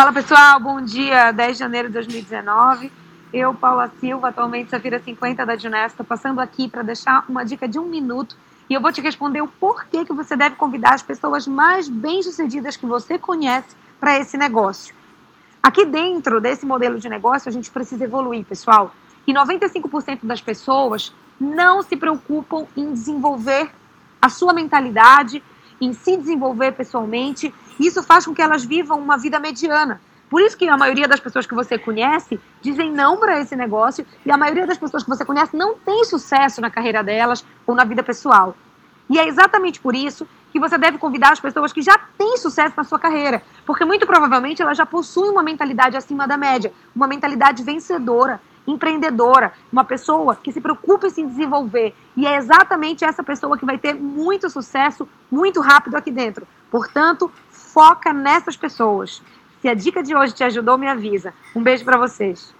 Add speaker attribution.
Speaker 1: Fala pessoal, bom dia, 10 de janeiro de 2019. Eu, Paula Silva, atualmente Safira 50 da Junesta, passando aqui para deixar uma dica de um minuto e eu vou te responder o porquê que você deve convidar as pessoas mais bem-sucedidas que você conhece para esse negócio. Aqui dentro desse modelo de negócio, a gente precisa evoluir, pessoal. E 95% das pessoas não se preocupam em desenvolver a sua mentalidade, em se desenvolver pessoalmente. Isso faz com que elas vivam uma vida mediana. Por isso que a maioria das pessoas que você conhece dizem não para esse negócio e a maioria das pessoas que você conhece não tem sucesso na carreira delas ou na vida pessoal. E é exatamente por isso que você deve convidar as pessoas que já têm sucesso na sua carreira, porque muito provavelmente elas já possuem uma mentalidade acima da média, uma mentalidade vencedora, empreendedora, uma pessoa que se preocupa em se desenvolver. E é exatamente essa pessoa que vai ter muito sucesso muito rápido aqui dentro. Portanto, foca nessas pessoas. Se a dica de hoje te ajudou, me avisa. Um beijo para vocês.